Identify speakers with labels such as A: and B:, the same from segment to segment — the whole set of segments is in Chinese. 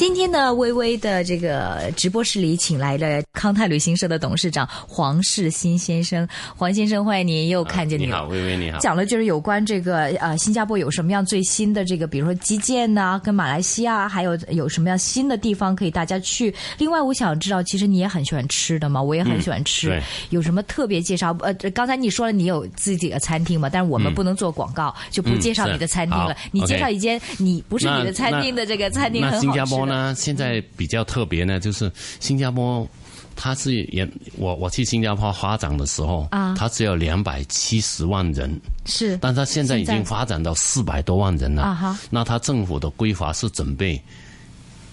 A: 今天呢，微微的这个直播室里请来了康泰旅行社的董事长黄世新先生。黄先生，欢迎您，又看见
B: 你好，微微你好。
A: 讲了就是有关这个呃，新加坡有什么样最新的这个，比如说基建呐，跟马来西亚还有有什么样新的地方可以大家去。另外，我想知道，其实你也很喜欢吃的嘛，我也很喜欢吃，有什么特别介绍？呃，刚才你说了你有自己的餐厅嘛，但是我们不能做广告，就不介绍你的餐厅了。你介绍一间你不是你的餐厅的这个餐厅，很好吃。
B: 那现在比较特别呢，就是新加坡，它是也我我去新加坡发展的时候啊，它只有两百七十万人
A: 是，
B: 但它现在已经发展到四百多万人了啊哈。那它政府的规划是准备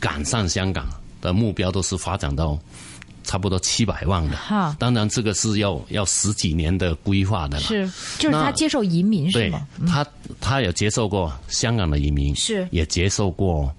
B: 赶上香港的目标，都是发展到差不多七百万的哈。当然这个是要要十几年的规划的了，
A: 是就是他接受移民是吗？
B: 他他有接受过香港的移民，
A: 是
B: 也接受过。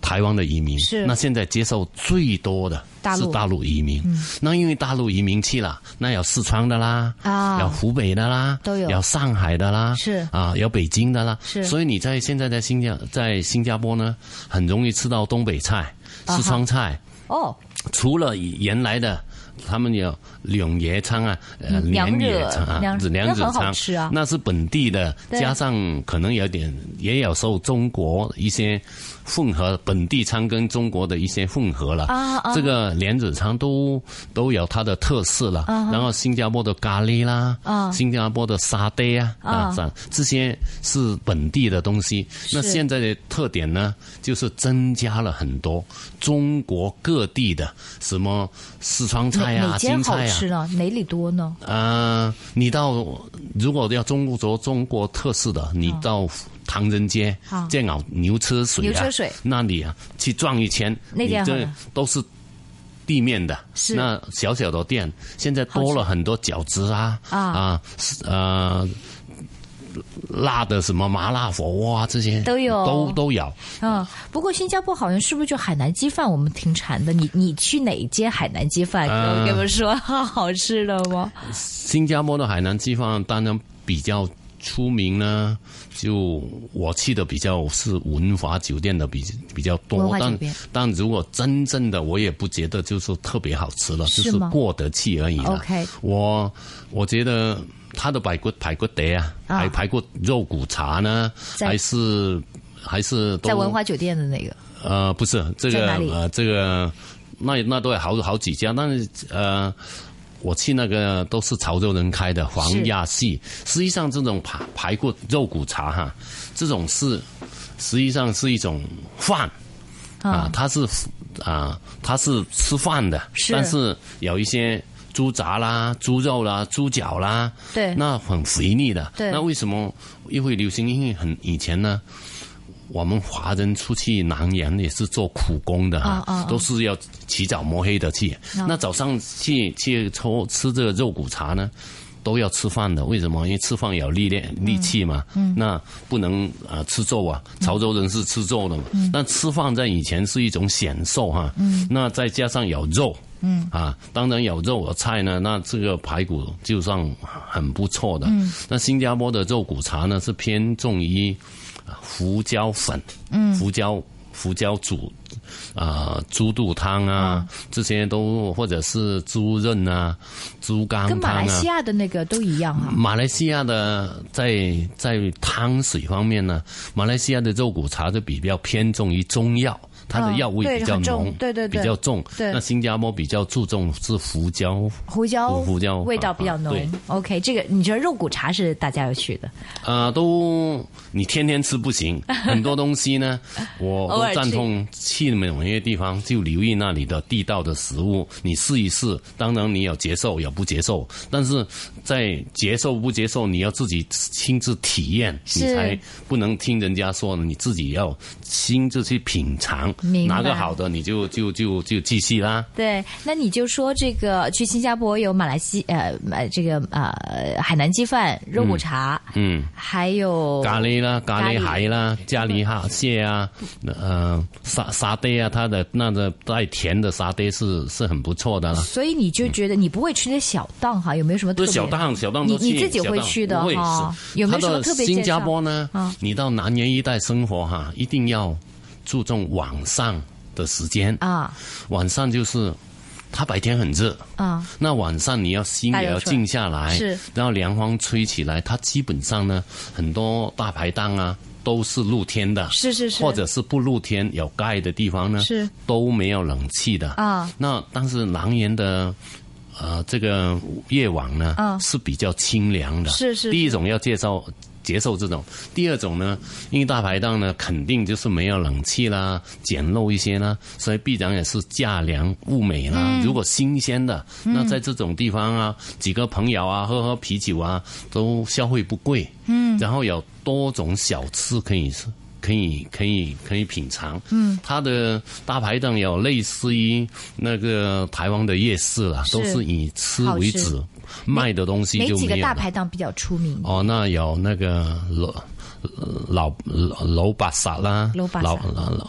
B: 台湾的移民
A: 是。
B: 那现在接受最多的是大陆移民，那因为大陆移民去了，那有四川的啦，啊，有湖北的啦，
A: 都有，
B: 有上海的啦，
A: 是。
B: 啊，有北京的啦，
A: 是，
B: 所以你在现在在新加在新加坡呢，很容易吃到东北菜、四川菜。
A: 哦，
B: 除了原来的。他们有两野仓啊，
A: 呃，凉
B: 野仓啊，
A: 凉
B: 凉子餐。
A: 吃啊，
B: 那是本地的，加上可能有点也有受中国一些混合本地仓跟中国的一些混合了啊啊，这个莲子仓都都有它的特色了。然后新加坡的咖喱啦，啊，新加坡的沙爹啊，啊，这些是本地的东西。那现在的特点呢，就是增加了很多中国各地的什么四川菜。
A: 哪间好吃呢？哪里多呢？
B: 呃，你到如果要中国中国特色的，你到唐人街建好牛车水，
A: 牛车水
B: 那里啊，去转一圈，
A: 那
B: 这都是地面的。那小小的店，现在多了很多饺子啊啊呃。辣的什么麻辣火锅啊，这些
A: 都有，
B: 都都有。
A: 嗯，不过新加坡好像是不是就海南鸡饭我们挺馋的？你你去哪间海南鸡饭？给我们说 好吃的吗？
B: 新加坡的海南鸡饭当然比较出名呢。就我去的比较是文华酒店的比比较多，但但如果真正的我也不觉得就是特别好吃了，就是过得去而已了。
A: OK，
B: 我我觉得。他的排骨排骨碟啊，还排骨肉骨茶呢，还是还是
A: 在文华酒店的那个？
B: 呃，不是这个呃，这个那那都有好好几家，但是呃，我去那个都是潮州人开的黄亚戏。实际上，这种排排骨肉骨茶哈，这种是实际上是一种饭啊，它是啊，它是吃饭的，但是有一些。猪杂啦，猪肉啦，猪脚啦，
A: 对，
B: 那很肥腻的。
A: 对，
B: 那为什么又会流行？因为很以前呢，我们华人出去南洋也是做苦工的哈，都是要起早摸黑的去。那早上去去抽吃这个肉骨茶呢，都要吃饭的。为什么？因为吃饭有力量、力气嘛。嗯。那不能啊吃肉啊，潮州人是吃肉的嘛。嗯。那吃饭在以前是一种享受哈。嗯。那再加上有肉。嗯啊，当然有肉有菜呢，那这个排骨就算很不错的。嗯，那新加坡的肉骨茶呢是偏重于胡椒粉，嗯，胡椒胡椒煮啊猪肚汤啊，这些都或者是猪润啊、猪肝汤啊。跟
A: 马来西亚的那个都一样啊。
B: 马来西亚的在在汤水方面呢，马来西亚的肉骨茶就比较偏重于中药。它的药味比较浓，
A: 对对对，
B: 比较重。那新加坡比较注重是胡椒，
A: 胡椒
B: 胡椒
A: 味道比较浓。OK，这个你觉得肉骨茶是大家要去的？
B: 啊，都你天天吃不行，很多东西呢，我都赞同去某些地方就留意那里的地道的食物，你试一试。当然你有接受有不接受，但是在接受不接受，你要自己亲自体验，你才不能听人家说，你自己要亲自去品尝。哪个好的你就就就就继续啦。
A: 对，那你就说这个去新加坡有马来西呃呃这个呃海南鸡饭、肉骨茶，嗯，还有
B: 咖喱啦、咖喱蟹啦、咖喱哈蟹啊，呃沙沙爹啊，它的那个带甜的沙爹是是很不错的啦。
A: 所以你就觉得你不会吃那小档哈？有没有什么？特
B: 小档小档
A: 你你自己会去的哈？有没有什么特别？
B: 新加坡呢？你到南洋一带生活哈，一定要。注重晚上的时间。
A: 啊，
B: 晚上就是它白天很热。
A: 啊，
B: 那晚上你要心也要静下来，
A: 是，
B: 然后凉风吹起来，它基本上呢，很多大排档啊都是露天的，
A: 是是是，
B: 或者是不露天有盖的地方呢，
A: 是。
B: 都没有冷气的。
A: 啊。
B: 那但是狼岩的呃这个夜晚呢，是比较清凉的，
A: 是是。
B: 第一种要介绍。接受这种，第二种呢，因为大排档呢，肯定就是没有冷气啦，简陋一些啦，所以必然也是价廉物美啦。如果新鲜的，那在这种地方啊，几个朋友啊，喝喝啤酒啊，都消费不贵。嗯，然后有多种小吃可以吃。可以可以可以品尝。嗯，它的大排档有类似于那个台湾的夜市了，都是以吃为主。卖的东西就
A: 没几个大排档比较出名。
B: 哦，那有那个老老老老巴萨啦，
A: 老
B: 老老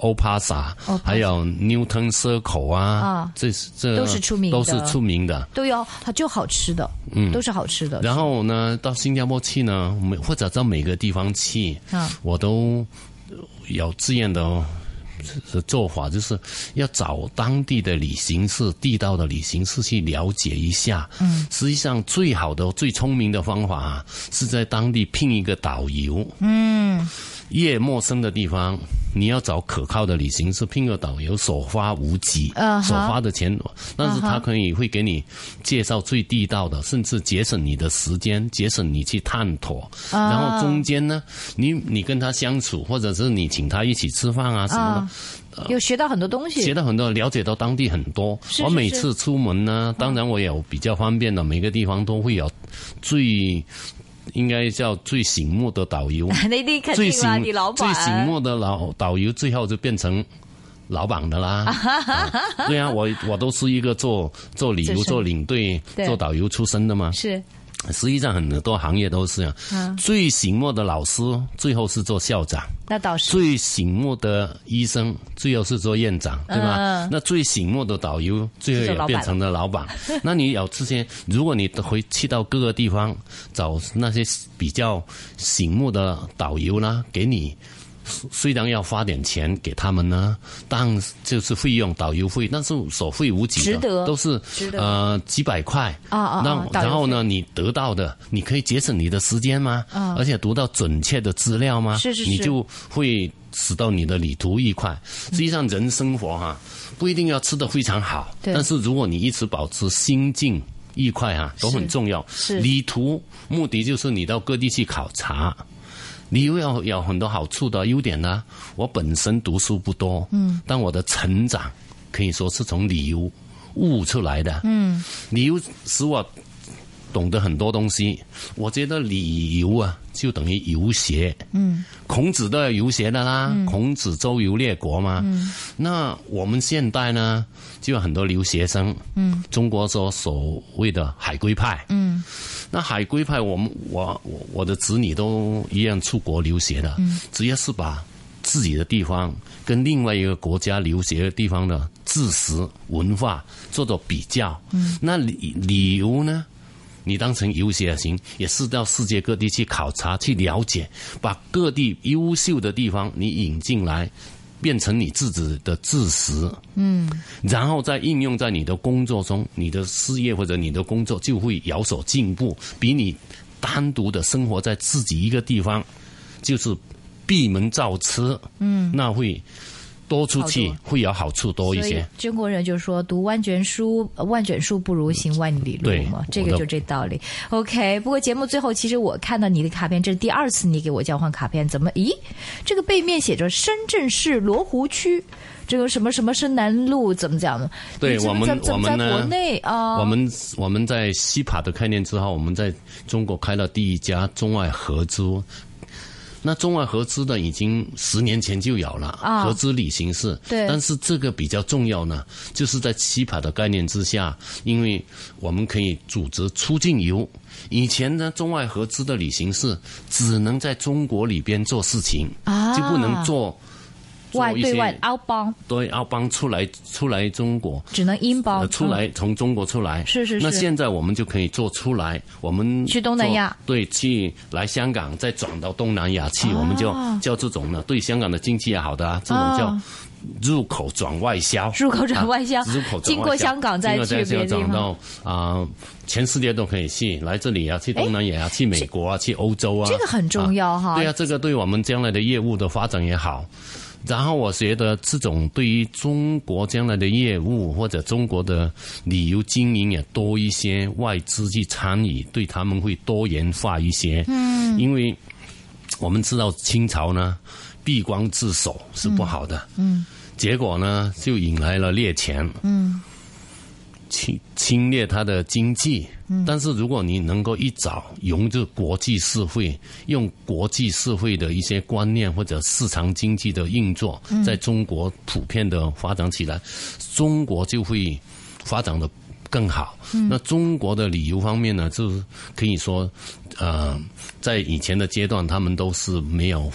B: 欧巴萨，还有 Newton Circle 啊，这这
A: 都是出名，
B: 都是出名的，
A: 都有它就好吃的，嗯，都是好吃的。
B: 然后呢，到新加坡去呢，每或者到每个地方去，啊，我都有这样的。的做法就是要找当地的旅行社、地道的旅行社去了解一下。嗯，实际上最好的、最聪明的方法啊，是在当地聘一个导游。嗯。越陌生的地方，你要找可靠的旅行社，聘个导游，所花无几，所花的钱，但是他可以会给你介绍最地道的，甚至节省你的时间，节省你去探索。然后中间呢，你你跟他相处，或者是你请他一起吃饭啊什么
A: 的，有学到很多东西，
B: 学到很多，了解到当地很多。我每次出门呢，当然我有比较方便的，每个地方都会有最。应该叫最醒目的导游，
A: 最醒
B: 最醒目的老导游，最后就变成老板的啦。对啊，我我都是一个做做旅游、做领队、做导游出身的嘛。
A: 是。
B: 实际上很多行业都是这样，最醒目的老师最后是做校长，
A: 那倒是
B: 最醒目的医生最后是做院长，对吧？那最醒目的导游最后也变成了老板。那你有这些，如果你回去到各个地方找那些比较醒目的导游呢，给你。虽然要花点钱给他们呢，但就是费用导游费，但是所费无几的，都是呃几百块
A: 啊啊。
B: 那然后呢，你得到的，你可以节省你的时间吗？啊，而且读到准确的资料吗？
A: 是是
B: 是，你就会使到你的旅途愉快。实际上，人生活哈不一定要吃的非常好，但是如果你一直保持心境愉快啊，都很重要。
A: 是
B: 旅途目的就是你到各地去考察。旅游要有很多好处的优点呢。我本身读书不多，嗯，但我的成长可以说是从旅游悟出来的。嗯，理由使我懂得很多东西。我觉得旅游啊，就等于游学。嗯，孔子都要游学的啦。孔子周游列国嘛。嗯，那我们现代呢，就有很多留学生。嗯，中国说所谓的海归派。嗯。那海归派，我们我我我的子女都一样出国留学的，嗯只要是把自己的地方跟另外一个国家留学的地方的知识文化做做比较，嗯那旅旅游呢，你当成游学也行，也是到世界各地去考察去了解，把各地优秀的地方你引进来。变成你自己的知识，嗯，然后再应用在你的工作中，你的事业或者你的工作就会有所进步，比你单独的生活在自己一个地方，就是闭门造车，嗯，那会。多出去会有好处多一些。
A: 中国人就说读万卷书，万卷书不如行万里路嘛，这个就这道理。OK，不过节目最后，其实我看到你的卡片，这是第二次你给我交换卡片，怎么？咦，这个背面写着深圳市罗湖区，这个什么什么深南路，怎么讲呢？
B: 对我们我们
A: 呢？国内啊，
B: 我们我们在西帕的概念之后，我们在中国开了第一家中外合租。那中外合资的已经十年前就有了合资旅行社，
A: 对，
B: 但是这个比较重要呢，就是在起跑的概念之下，因为我们可以组织出境游。以前呢，中外合资的旅行社只能在中国里边做事情，就不能做
A: 外对外 outbound，
B: 对 outbound 出来出来中国，
A: 只能 inbound
B: 出来从中国出来。
A: 是是是。
B: 那现在我们就可以做出来，我们
A: 去东南亚，
B: 对，去来香港再转到东南亚去，我们就叫这种呢，对香港的经济也好的啊，这种叫。入口转外销，
A: 入口转外销，
B: 入口
A: 经过香港再去别的地
B: 方，啊，全世界都可以去，来这里啊，去东南亚啊，去美国啊，去欧洲啊，
A: 这个很重要哈。
B: 对啊，这个对我们将来的业务的发展也好。然后我觉得这种对于中国将来的业务或者中国的旅游经营也多一些外资去参与，对他们会多元化一些。嗯，因为我们知道清朝呢。闭关自守是不好的，嗯，结果呢就引来了列强，嗯，侵侵略他的经济，嗯，但是如果你能够一早融入国际社会，用国际社会的一些观念或者市场经济的运作，在中国普遍的发展起来，中国就会发展的更好。那中国的旅游方面呢，就是可以说，呃，在以前的阶段，他们都是没有。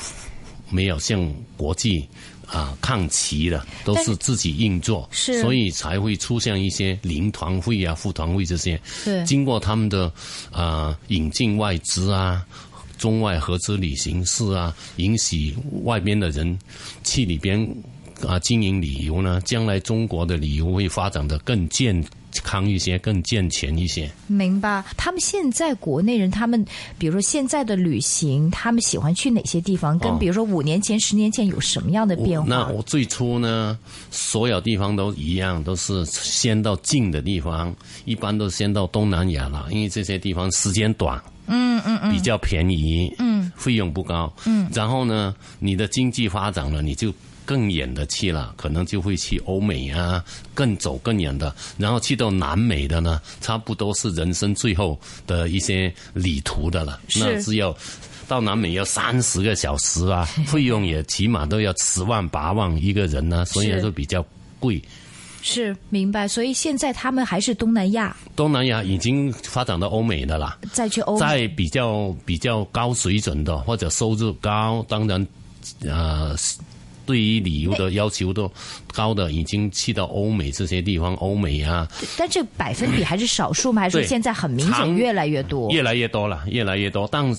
B: 没有向国际啊抗齐的，都是自己运作，
A: 是，
B: 所以才会出现一些零团会啊、副团会这些。
A: 是，
B: 经过他们的啊引进外资啊、中外合资旅行社啊，允许外边的人去里边啊经营旅游呢，将来中国的旅游会发展的更健。康一些，更健全一些。
A: 明白。他们现在国内人，他们比如说现在的旅行，他们喜欢去哪些地方？跟比如说五年前、十年前有什么样的变化？
B: 那我最初呢，所有地方都一样，都是先到近的地方，一般都先到东南亚了，因为这些地方时间短，
A: 嗯嗯嗯，
B: 比较便宜，嗯，费用不高，嗯。然后呢，你的经济发展了，你就。更远的去了，可能就会去欧美啊，更走更远的，然后去到南美的呢，差不多是人生最后的一些旅途的了。那只有到南美要三十个小时啊，费用也起码都要十万八万一个人呢，所以说比较贵。
A: 是明白，所以现在他们还是东南亚。
B: 东南亚已经发展到欧美的了，
A: 再去欧，
B: 在比较比较高水准的或者收入高，当然，呃。对于旅游的要求都高的，已经去到欧美这些地方，欧美啊。
A: 但这百分比还是少数吗？还是现在很明显越来越多？
B: 越来越多了，越来越多。但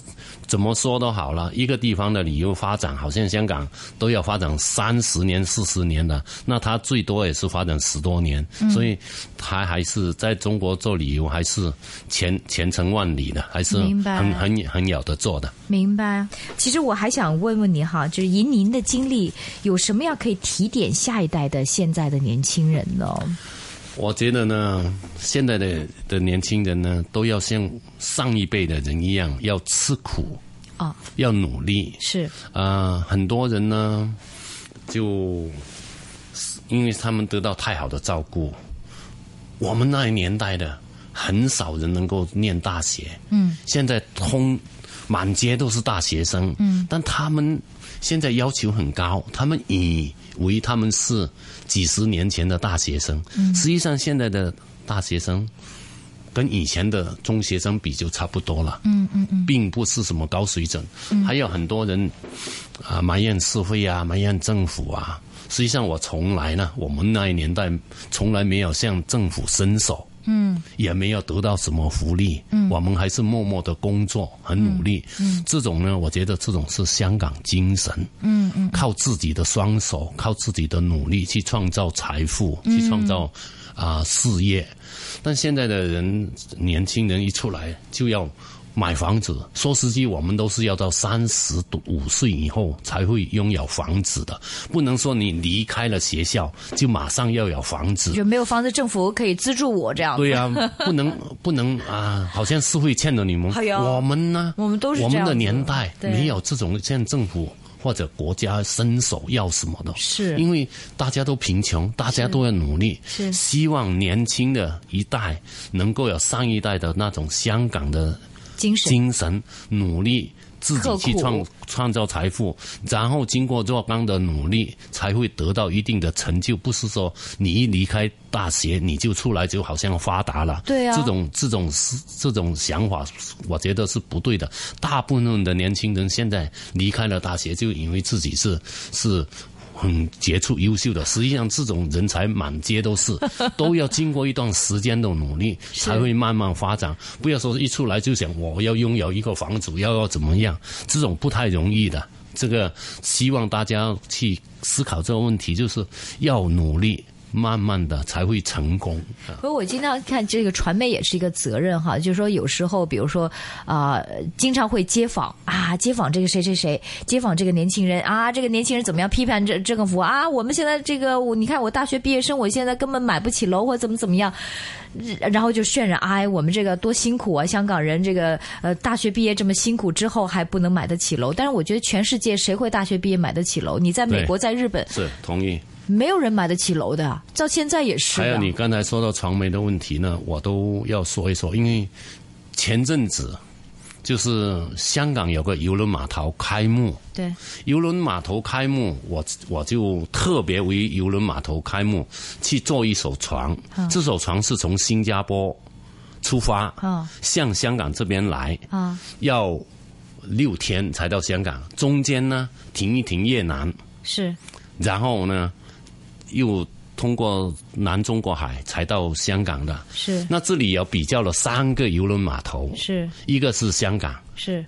B: 怎么说都好了，一个地方的旅游发展，好像香港都要发展三十年、四十年的，那它最多也是发展十多年，所以它还是在中国做旅游还是前前程万里的，还是很很很有的做的。
A: 明白。其实我还想问问你哈，就是以您的经历。有什么样可以提点下一代的现在的年轻人呢？
B: 我觉得呢，现在的的年轻人呢，都要像上一辈的人一样，要吃苦
A: 啊，
B: 要努力。
A: 是
B: 啊，很多人呢，就因为他们得到太好的照顾，我们那一年代的很少人能够念大学。嗯，现在通满街都是大学生。嗯，但他们。现在要求很高，他们以为他们是几十年前的大学生，实际上现在的大学生跟以前的中学生比就差不多了，嗯嗯嗯，并不是什么高水准。还有很多人啊埋怨社会啊，埋怨政府啊。实际上我从来呢，我们那一年代从来没有向政府伸手。嗯，也没有得到什么福利。嗯，我们还是默默的工作，很努力。嗯，这种呢，我觉得这种是香港精神。嗯嗯，靠自己的双手，靠自己的努力去创造财富，去创造啊事业。但现在的人，年轻人一出来就要。买房子，说实际，我们都是要到三十五岁以后才会拥有房子的，不能说你离开了学校就马上要有房子。
A: 有没有房子，政府可以资助我这样。
B: 对呀，不能 不能啊，好像是会欠了你们。我们呢？
A: 我们都是
B: 我们的年代没有这种像政府或者国家伸手要什么的。
A: 是，
B: 因为大家都贫穷，大家都要努力，
A: 是
B: 希望年轻的一代能够有上一代的那种香港的。精神努力，自己去创创造财富，然后经过若干的努力，才会得到一定的成就。不是说你一离开大学，你就出来就好像发达了。
A: 对啊，
B: 这种这种是这种想法，我觉得是不对的。大部分的年轻人现在离开了大学，就以为自己是是很杰出、优秀的。实际上，这种人才满街都是，都要经过一段时间的努力，才会慢慢发展。不要说一出来就想我要拥有一个房子，要要怎么样，这种不太容易的。这个希望大家去思考这个问题，就是要努力。慢慢的才会成功。
A: 不，我经常看这个传媒也是一个责任哈，就是说有时候，比如说啊，经常会街访啊，街访这个谁谁谁，街访这个年轻人啊，这个年轻人怎么样批判这这个福啊？我们现在这个我，你看我大学毕业生，我现在根本买不起楼，或怎么怎么样，然后就渲染哎，我们这个多辛苦啊，香港人这个呃大学毕业这么辛苦之后还不能买得起楼。但是我觉得全世界谁会大学毕业买得起楼？你在美国，在日本
B: 是同意。
A: 没有人买得起楼的，到现在也是。
B: 还有你刚才说到传媒的问题呢，我都要说一说，因为前阵子就是香港有个邮轮码头开幕，
A: 对，
B: 邮轮码头开幕，我我就特别为邮轮码头开幕去做一艘船，这艘船是从新加坡出发，向香港这边来，要六天才到香港，中间呢停一停越南，
A: 是，
B: 然后呢。又通过南中国海才到香港的，
A: 是。
B: 那这里有比较了三个邮轮码头，
A: 是。
B: 一个是香港，
A: 是。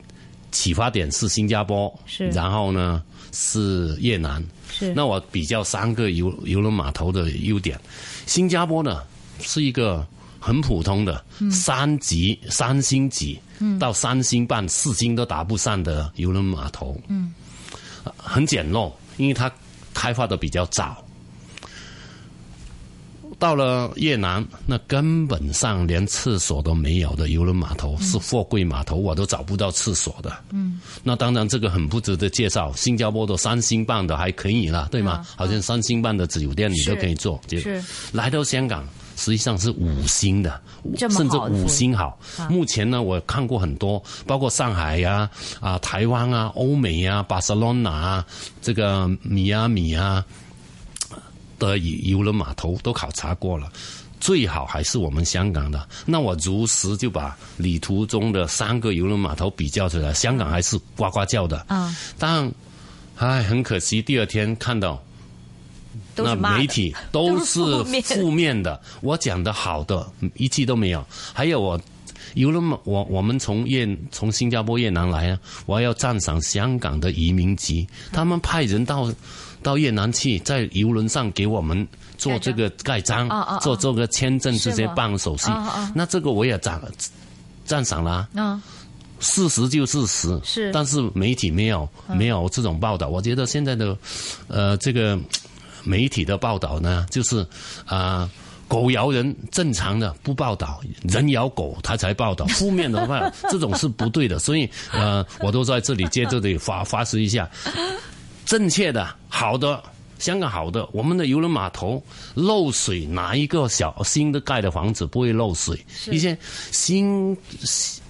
B: 启发点是新加坡，
A: 是。
B: 然后呢是越南，
A: 是。
B: 那我比较三个邮邮轮码头的优点，新加坡呢是一个很普通的三级三星级，到三星半四星都达不上的邮轮码头，嗯，很简陋，因为它开发的比较早。到了越南，那根本上连厕所都没有的游轮码头是货柜码头，我都找不到厕所的。嗯，那当然这个很不值得介绍。新加坡的三星半的还可以了，对吗？好像三星半的酒店你都可以做。
A: 是
B: 来到香港，实际上是五星的，甚至五星好。目前呢，我看过很多，包括上海呀、啊台湾啊、欧美呀、巴塞罗那啊、这个米亚米啊。的游轮码头都考察过了，最好还是我们香港的。那我如实就把旅途中的三个游轮码头比较出来，香港还是呱呱叫的。啊，但，唉，很可惜，第二天看到，那媒体都是 负面的。我讲的好的一句都没有。还有我游轮码，我我们从越从新加坡越南来啊，我要赞赏香港的移民局，他们派人到。到越南去，在游轮上给我们做这个盖章，做这个签证这些办手续，那这个我也赞赞赏了。事实就事实，
A: 是，
B: 但是媒体没有没有这种报道。我觉得现在的呃这个媒体的报道呢，就是啊狗咬人正常的不报道，人咬狗他才报道。负面的话，这种是不对的。所以呃，我都在这里接着的发发誓一下。正确的、好的，香港好的，我们的邮轮码头漏水，哪一个小新的盖的房子不会漏水？一些新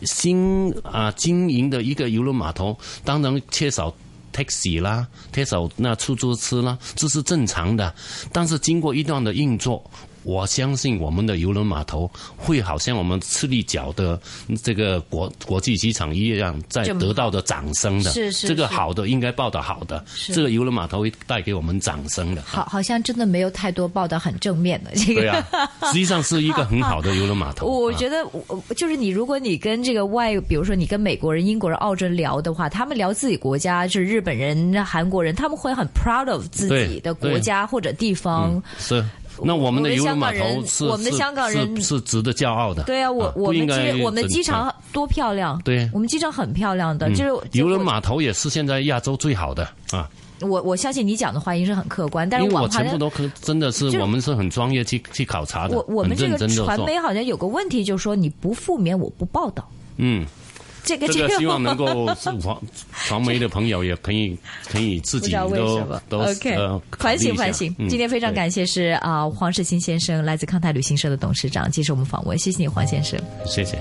B: 新啊经营的一个邮轮码头，当然缺少 taxi 啦，缺少那出租车啦，这是正常的。但是经过一段的运作。我相信我们的邮轮码头会好像我们赤立角的这个国国际机场一样，在得到的掌声的。
A: 是是。
B: 这个好的应该报道好的，这个邮轮码头会带给我们掌声的。
A: 好，好像真的没有太多报道很正面的这个。
B: 对啊，实际上是一个很好的邮轮码头。
A: 我觉得，就是你，如果你跟这个外，比如说你跟美国人、英国人、澳洲人聊的话，他们聊自己国家，就是日本人、韩国人，他们会很 proud of 自己的国家或者地方。
B: 是。那我们的邮轮码头是
A: 我们的香港人
B: 是值得骄傲的。
A: 对啊，我我们机我们机场多漂亮。
B: 对，
A: 我们机场很漂亮的，就是
B: 邮轮码头也是现在亚洲最好的啊。
A: 我我相信你讲的话应该是很客观，但是
B: 我全部都可真的是我们是很专业去去考察的。
A: 我我们这个传媒好像有个问题，就是说你不负面，我不报道。
B: 嗯。
A: 这个
B: 这个希望 能够传传媒的朋友也可以可以自己都都
A: OK 反省反省。今天非常感谢是啊黄世新先生，来自康泰旅行社的董事长接受我们访问，谢谢你黄先生，
B: 谢谢。